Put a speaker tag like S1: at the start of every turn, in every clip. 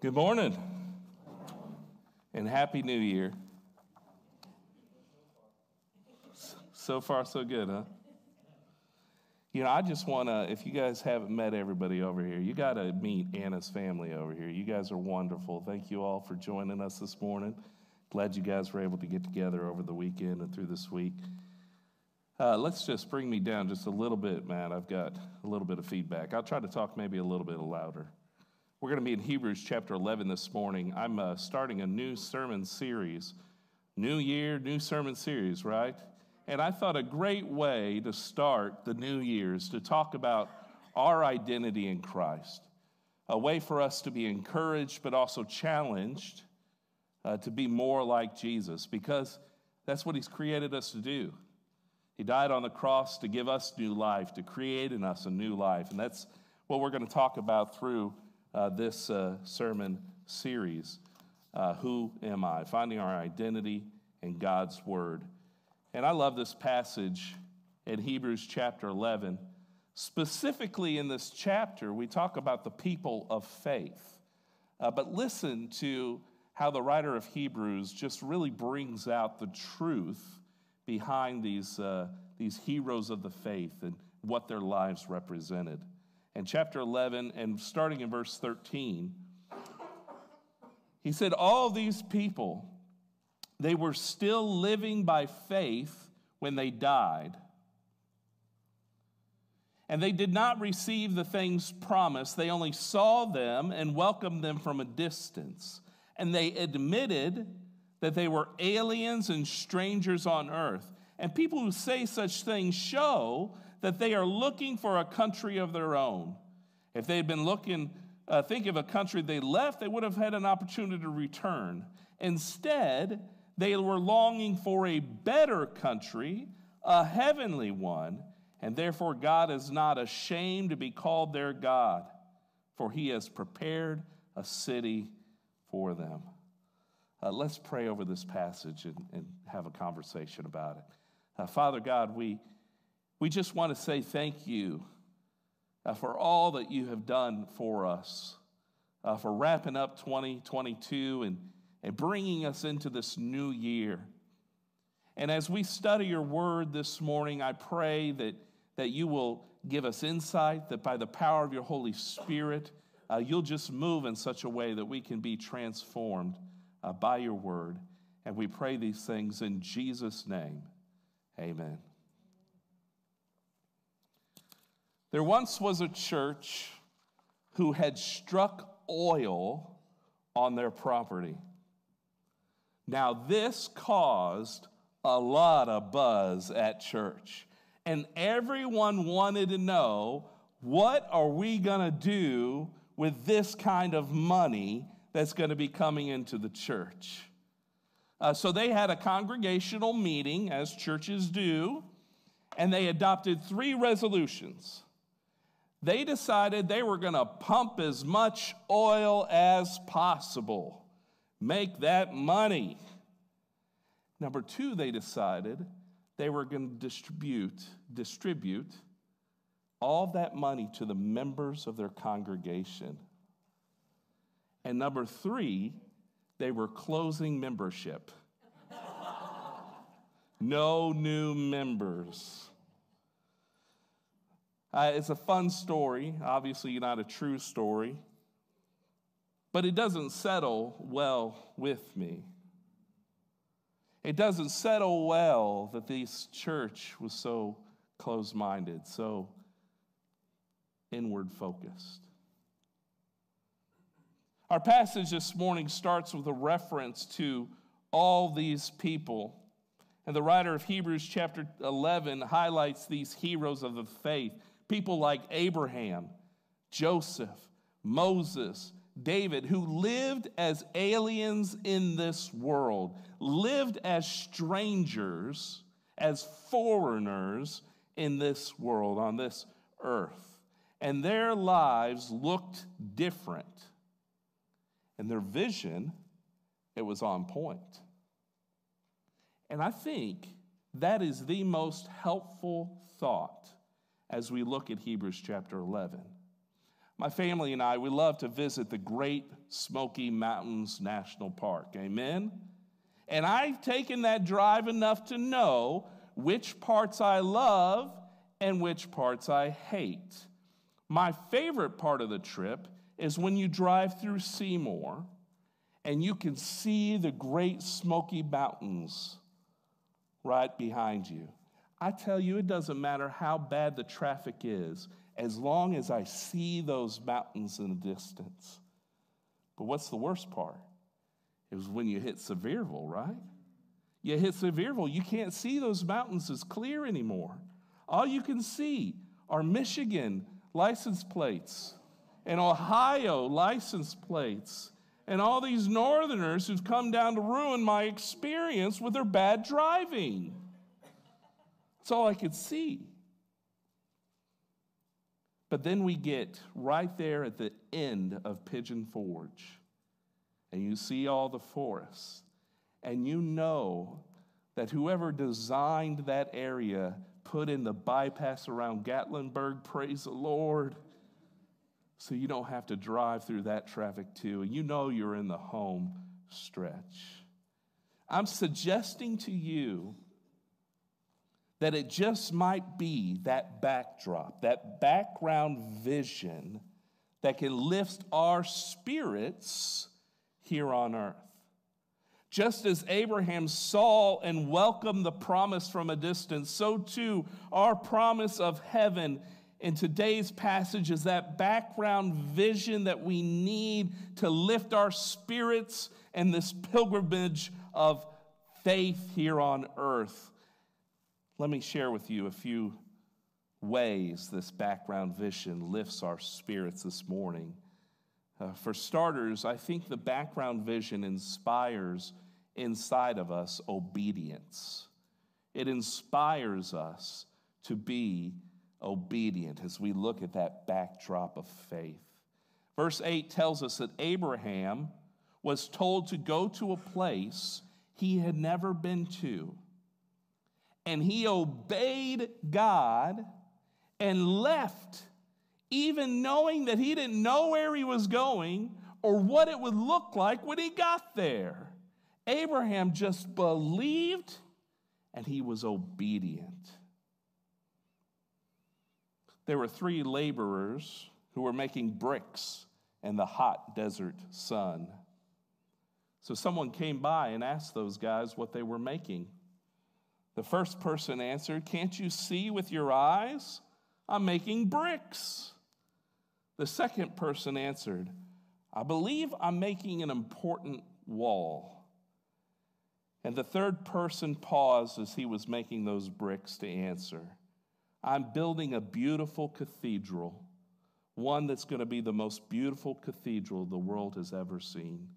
S1: Good morning and Happy New Year. So far, so good, huh? You know, I just want to, if you guys haven't met everybody over here, you got to meet Anna's family over here. You guys are wonderful. Thank you all for joining us this morning. Glad you guys were able to get together over the weekend and through this week. Uh, let's just bring me down just a little bit, Matt. I've got a little bit of feedback. I'll try to talk maybe a little bit louder. We're going to be in Hebrews chapter 11 this morning. I'm uh, starting a new sermon series. New year, new sermon series, right? And I thought a great way to start the new year is to talk about our identity in Christ. A way for us to be encouraged, but also challenged uh, to be more like Jesus, because that's what He's created us to do. He died on the cross to give us new life, to create in us a new life. And that's what we're going to talk about through uh, this uh, sermon series uh, Who Am I? Finding our identity in God's Word. And I love this passage in Hebrews chapter 11. Specifically, in this chapter, we talk about the people of faith. Uh, but listen to how the writer of Hebrews just really brings out the truth behind these, uh, these heroes of the faith and what their lives represented in chapter 11 and starting in verse 13, he said, All these people, they were still living by faith when they died. And they did not receive the things promised. They only saw them and welcomed them from a distance. And they admitted that they were aliens and strangers on earth. And people who say such things show that they are looking for a country of their own. If they had been looking, uh, thinking of a country they left, they would have had an opportunity to return. Instead, they were longing for a better country, a heavenly one, and therefore God is not ashamed to be called their God, for he has prepared a city for them. Uh, let's pray over this passage and, and, have a conversation about it. Uh, Father God, we we just want to say thank you uh, for all that you have done for us, uh, for wrapping up 2022 and, and bringing us into this new year. And as we study your word this morning, I pray that, that you will give us insight, that by the power of your Holy Spirit, uh, you'll just move in such a way that we can be transformed uh, by your word. And we pray these things in Jesus' name. Amen. There once was a church who had struck oil on their property. Now, this caused a lot of buzz at church, and everyone wanted to know what are we going to do with this kind of money that's going to be coming into the church? Uh, so they had a congregational meeting, as churches do, and they adopted three resolutions they decided they were going to pump as much oil as possible, make that money. Number two, they decided they were going to distribute, distribute all that money to the members of their congregation. And number three, they were closing membership. no new members. Uh, it's a fun story, obviously, not a true story, but it doesn't settle well with me. It doesn't settle well that this church was so close minded, so inward focused. Our passage this morning starts with a reference to all these people. And the writer of Hebrews chapter 11 highlights these heroes of the faith people like Abraham, Joseph, Moses, David, who lived as aliens in this world, lived as strangers, as foreigners in this world, on this earth. And their lives looked different. And their vision, it was on point. And I think that is the most helpful thought as we look at Hebrews chapter 11. My family and I, we love to visit the Great Smoky Mountains National Park. Amen? And I've taken that drive enough to know which parts I love and which parts I hate. My favorite part of the trip is when you drive through Seymour and you can see the Great Smoky Mountains right behind you. I tell you, it doesn't matter how bad the traffic is, as long as I see those mountains in the distance. But what's the worst part? It was when you hit Sevierville, right? You hit Sevierville, you can't see those mountains as clear anymore. All you can see are Michigan license plates and Ohio license plates and all these northerners who've come down to ruin my experience with their bad driving. That's all I could see. But then we get right there at the end of Pigeon Forge, and you see all the forests, and you know that whoever designed that area put in the bypass around Gatlinburg, praise the Lord, so you don't have to drive through that traffic too, and you know you're in the home stretch. I'm suggesting to you that it just might be that backdrop, that background vision that can lift our spirits here on earth. Just as Abraham saw and welcomed the promise from a distance, so too our promise of heaven in today's passage is that background vision that we need to lift our spirits in this pilgrimage of faith here on earth. Let me share with you a few ways this background vision lifts our spirits this morning. Uh, for starters, I think the background vision inspires inside of us obedience. It inspires us to be obedient as we look at that backdrop of faith. Verse 8 tells us that Abraham was told to go to a place he had never been to and he obeyed God and left, even knowing that he didn't know where he was going or what it would look like when he got there. Abraham just believed and he was obedient. There were three laborers who were making bricks in the hot desert sun. So someone came by and asked those guys what they were making. The first person answered, Can't you see with your eyes? I'm making bricks. The second person answered, I believe I'm making an important wall. And the third person paused as he was making those bricks to answer, I'm building a beautiful cathedral, one that's going to be the most beautiful cathedral the world has ever seen.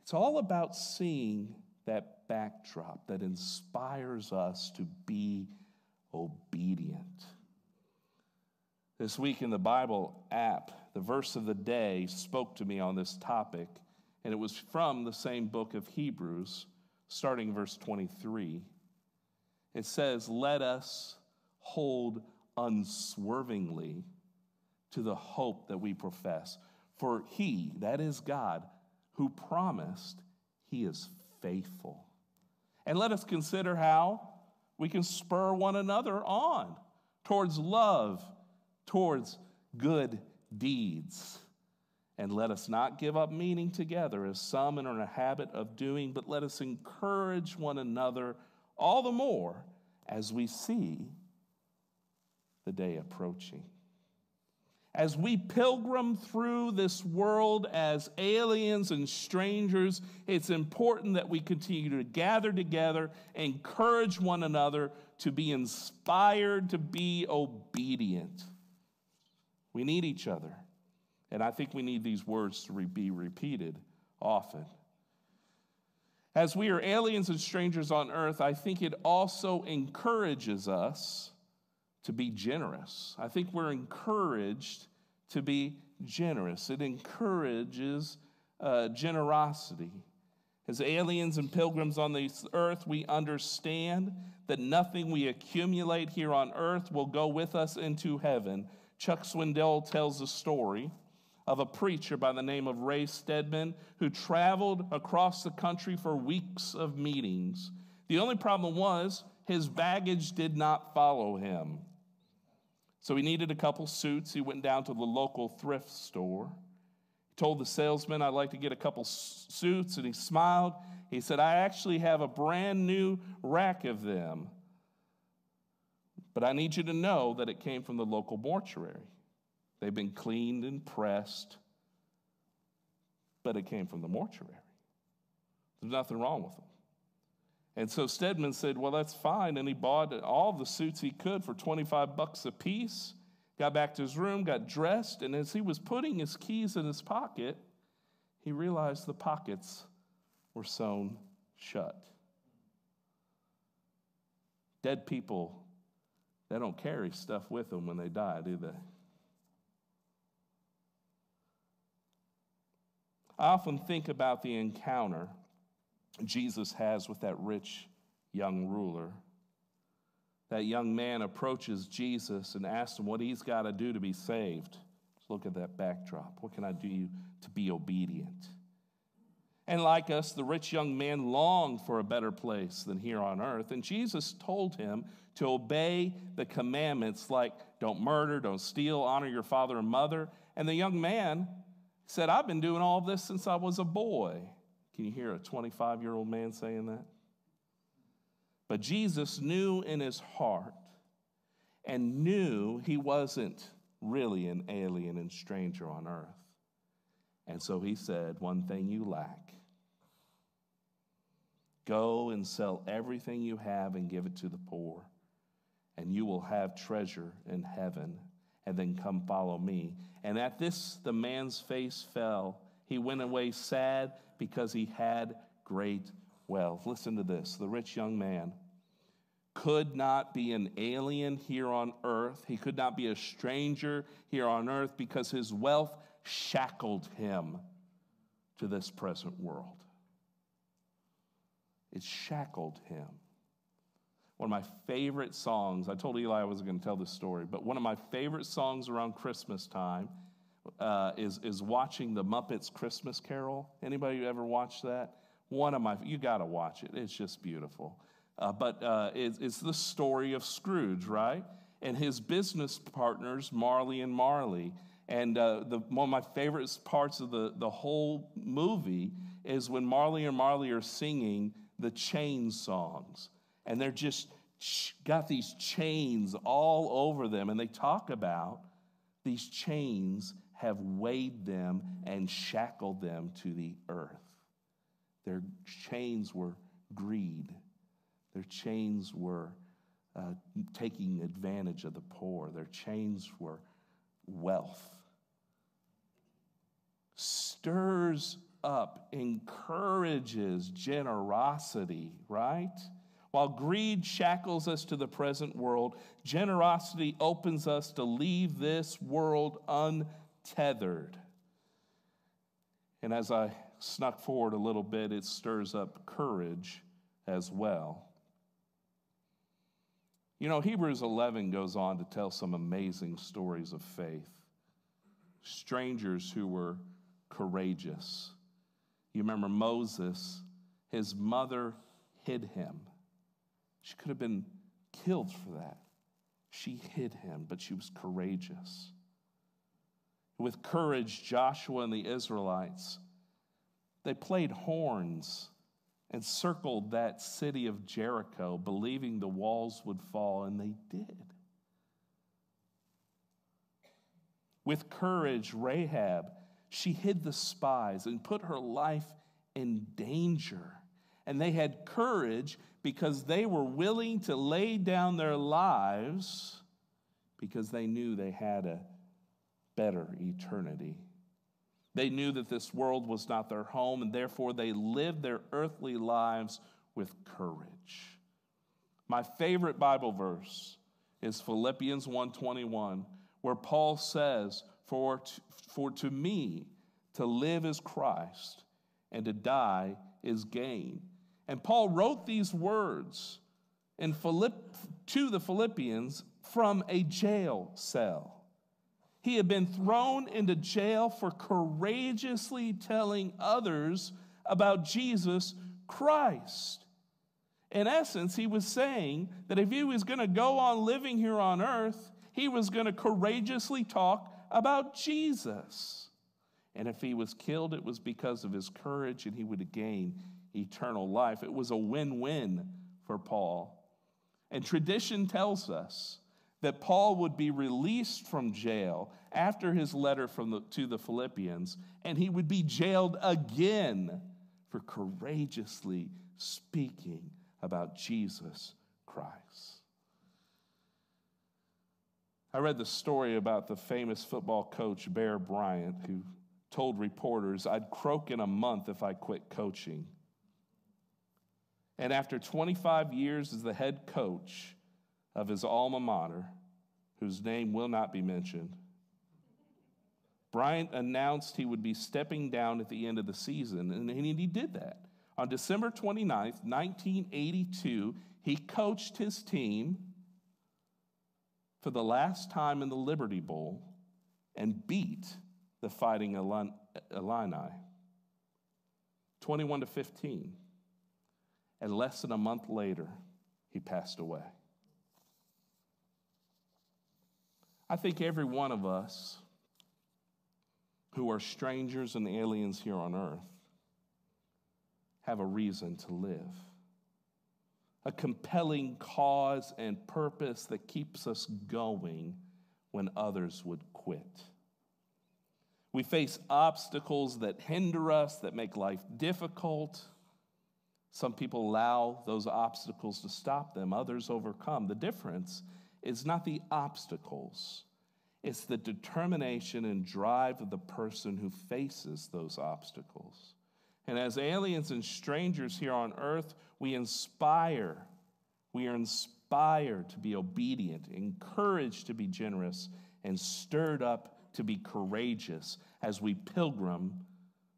S1: It's all about seeing that backdrop that inspires us to be obedient. This week in the Bible app, the verse of the day spoke to me on this topic, and it was from the same book of Hebrews, starting verse 23. It says, Let us hold unswervingly to the hope that we profess. For he, that is God, who promised, he is faithful. And let us consider how we can spur one another on towards love, towards good deeds. And let us not give up meeting together as some are in a habit of doing, but let us encourage one another all the more as we see the day approaching. As we pilgrim through this world as aliens and strangers, it's important that we continue to gather together, encourage one another to be inspired to be obedient. We need each other. And I think we need these words to be repeated often. As we are aliens and strangers on earth, I think it also encourages us to be generous. I think we're encouraged to be generous, it encourages uh, generosity. As aliens and pilgrims on this earth, we understand that nothing we accumulate here on earth will go with us into heaven, Chuck Swindoll tells a story of a preacher by the name of Ray Stedman who traveled across the country for weeks of meetings. The only problem was his baggage did not follow him. So he needed a couple suits. He went down to the local thrift store. He told the salesman, I'd like to get a couple suits, and he smiled. He said, I actually have a brand new rack of them, but I need you to know that it came from the local mortuary. They've been cleaned and pressed, but it came from the mortuary. There's nothing wrong with them. And so Stedman said, Well, that's fine. And he bought all the suits he could for 25 bucks a piece, got back to his room, got dressed, and as he was putting his keys in his pocket, he realized the pockets were sewn shut. Dead people, they don't carry stuff with them when they die, do they? I often think about the encounter Jesus has with that rich young ruler. That young man approaches Jesus and asks him what he's got to do to be saved. Look at that backdrop. What can I do to be obedient? And like us, the rich young man longed for a better place than here on earth. And Jesus told him to obey the commandments like don't murder, don't steal, honor your father and mother. And the young man said, I've been doing all this since I was a boy. Can you hear a 25 year old man saying that? But Jesus knew in his heart and knew he wasn't really an alien and stranger on earth. And so he said, One thing you lack go and sell everything you have and give it to the poor, and you will have treasure in heaven. And then come follow me. And at this, the man's face fell. He went away sad because he had great wealth. Listen to this the rich young man could not be an alien here on earth. He could not be a stranger here on earth because his wealth shackled him to this present world. It shackled him. One of my favorite songs, I told Eli I was going to tell this story, but one of my favorite songs around Christmas time uh, is, is watching the Muppets Christmas Carol. Anybody ever watch that? One of my, you got to watch it. It's just beautiful. Uh, but uh, it's, it's the story of Scrooge, right? And his business partners, Marley and Marley. And uh, the, one of my favorite parts of the, the whole movie is when Marley and Marley are singing the chain songs. And they're just got these chains all over them. And they talk about these chains have weighed them and shackled them to the earth. Their chains were greed, their chains were uh, taking advantage of the poor, their chains were wealth. Stirs up, encourages generosity, right? While greed shackles us to the present world, generosity opens us to leave this world untethered tethered. And as I snuck forward a little bit, it stirs up courage as well. You know, Hebrews 11 goes on to tell some amazing stories of faith. Strangers who were courageous. You remember Moses, his mother hid him. She could have been killed for that. She hid him, but she was courageous. With courage, Joshua and the Israelites, they played horns and circled that city of Jericho, believing the walls would fall, and they did. With courage, Rahab, she hid the spies and put her life in danger. And they had courage because they were willing to lay down their lives because they knew they had a better eternity. They knew that this world was not their home, and therefore they lived their earthly lives with courage. My favorite Bible verse is Philippians 1:21, where Paul says, "For to, for to me to live is Christ, and to die is gain." And Paul wrote these words in Philipp, to the Philippians from a jail cell. He had been thrown into jail for courageously telling others about Jesus Christ. In essence, he was saying that if he was going to go on living here on earth, he was going to courageously talk about Jesus. And if he was killed, it was because of his courage and he would gain eternal life. It was a win win for Paul. And tradition tells us that Paul would be released from jail after his letter from the, to the Philippians, and he would be jailed again for courageously speaking about Jesus Christ. I read the story about the famous football coach Bear Bryant, who told reporters, I'd croak in a month if I quit coaching. And after 25 years as the head coach, of his alma mater, whose name will not be mentioned. Bryant announced he would be stepping down at the end of the season, and he did that. On December 29th, 1982, he coached his team for the last time in the Liberty Bowl and beat the Fighting Illini 21 to 15. And less than a month later, he passed away. I think every one of us who are strangers and aliens here on earth have a reason to live, a compelling cause and purpose that keeps us going when others would quit. We face obstacles that hinder us, that make life difficult. Some people allow those obstacles to stop them, others overcome. The difference is not the obstacles, it's the determination and drive of the person who faces those obstacles. And as aliens and strangers here on earth, we inspire, we are inspired to be obedient, encouraged to be generous, and stirred up to be courageous as we pilgrim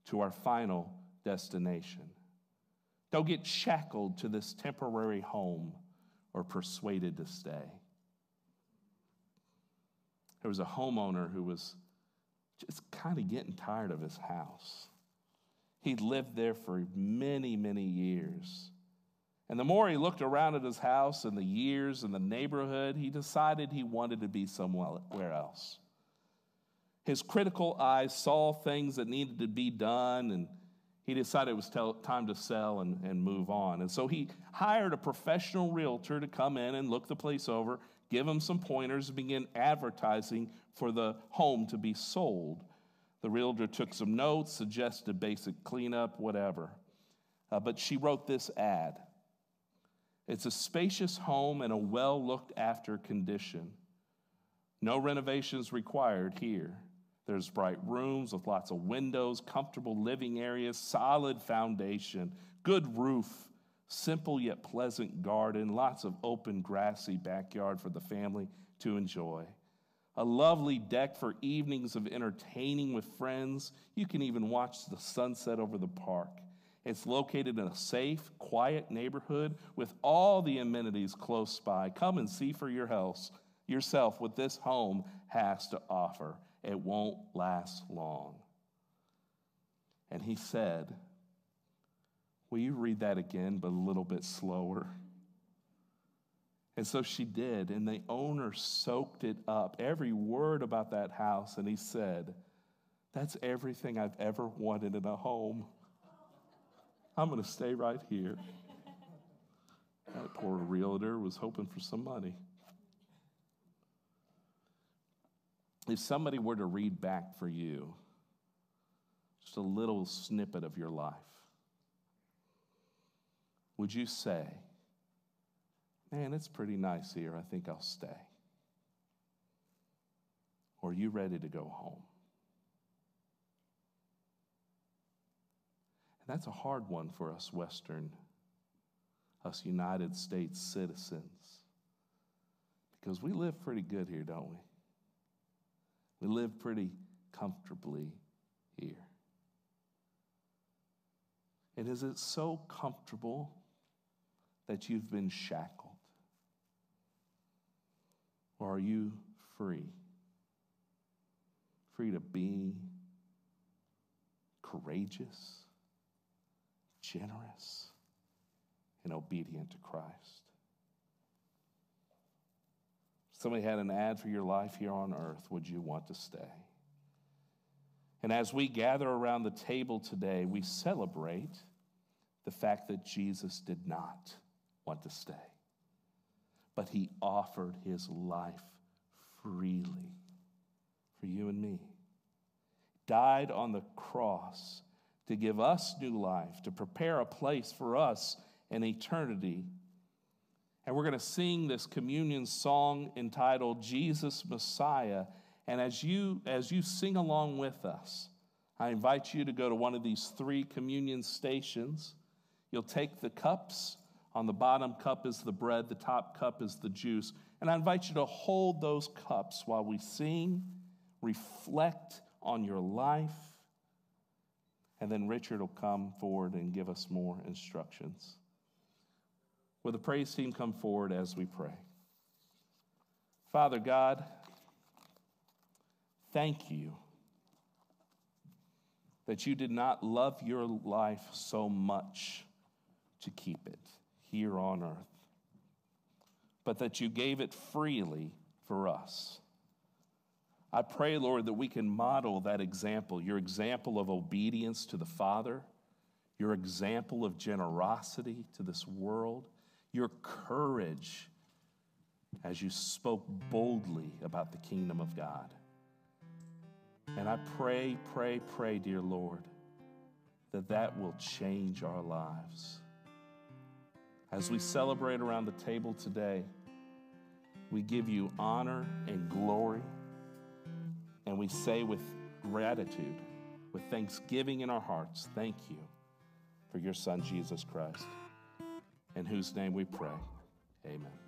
S1: to our final destination. Don't get shackled to this temporary home or persuaded to stay. There was a homeowner who was just kind of getting tired of his house. He'd lived there for many, many years. And the more he looked around at his house and the years and the neighborhood, he decided he wanted to be somewhere else. His critical eyes saw things that needed to be done, and he decided it was time to sell and, and move on. And so he hired a professional realtor to come in and look the place over give them some pointers, begin advertising for the home to be sold. The realtor took some notes, suggested basic cleanup, whatever. Uh, but she wrote this ad It's a spacious home in a well looked after condition. No renovations required here. There's bright rooms with lots of windows, comfortable living areas, solid foundation, good roof, simple yet pleasant garden, lots of open, grassy backyard for the family to enjoy. A lovely deck for evenings of entertaining with friends. You can even watch the sunset over the park. It's located in a safe, quiet neighborhood with all the amenities close by. Come and see for your house, yourself what this home has to offer. It won't last long. And he said, Will you read that again, but a little bit slower? And so she did, and the owner soaked it up, every word about that house, and he said, That's everything I've ever wanted in a home. I'm going to stay right here. That poor realtor was hoping for some money. If somebody were to read back for you just a little snippet of your life, would you say, Man, it's pretty nice here. I think I'll stay? Or are you ready to go home? And that's a hard one for us Western, us United States citizens. Because we live pretty good here, don't we? We live pretty comfortably here. And is it so comfortable that you've been shackled? Or are you free? Free to be courageous, generous, and obedient to Christ. somebody had an ad for your life here on earth, would you want to stay? And as we gather around the table today, we celebrate the fact that Jesus did not want to stay, but he offered his life freely for you and me. Died on the cross to give us new life, to prepare a place for us in eternity. And we're going to sing this communion song entitled Jesus Messiah. And as you, as you sing along with us, I invite you to go to one of these three communion stations. You'll take the cups. On the bottom cup is the bread, the top cup is the juice. And I invite you to hold those cups while we sing, reflect on your life, and then Richard will come forward and give us more instructions. Will the praise team come forward as we pray? Father God, thank you that you did not love your life so much to keep it here on earth, but that you gave it freely for us. I pray, Lord, that we can model that example, your example of obedience to the Father, your example of generosity to this world, your courage as you spoke boldly about the kingdom of God. And I pray, pray, pray, dear Lord, that that will change our lives. As we celebrate around the table today, we give you honor and glory, and we say with gratitude, with thanksgiving in our hearts, thank you for your Son, Jesus Christ, in whose name we pray. Amen.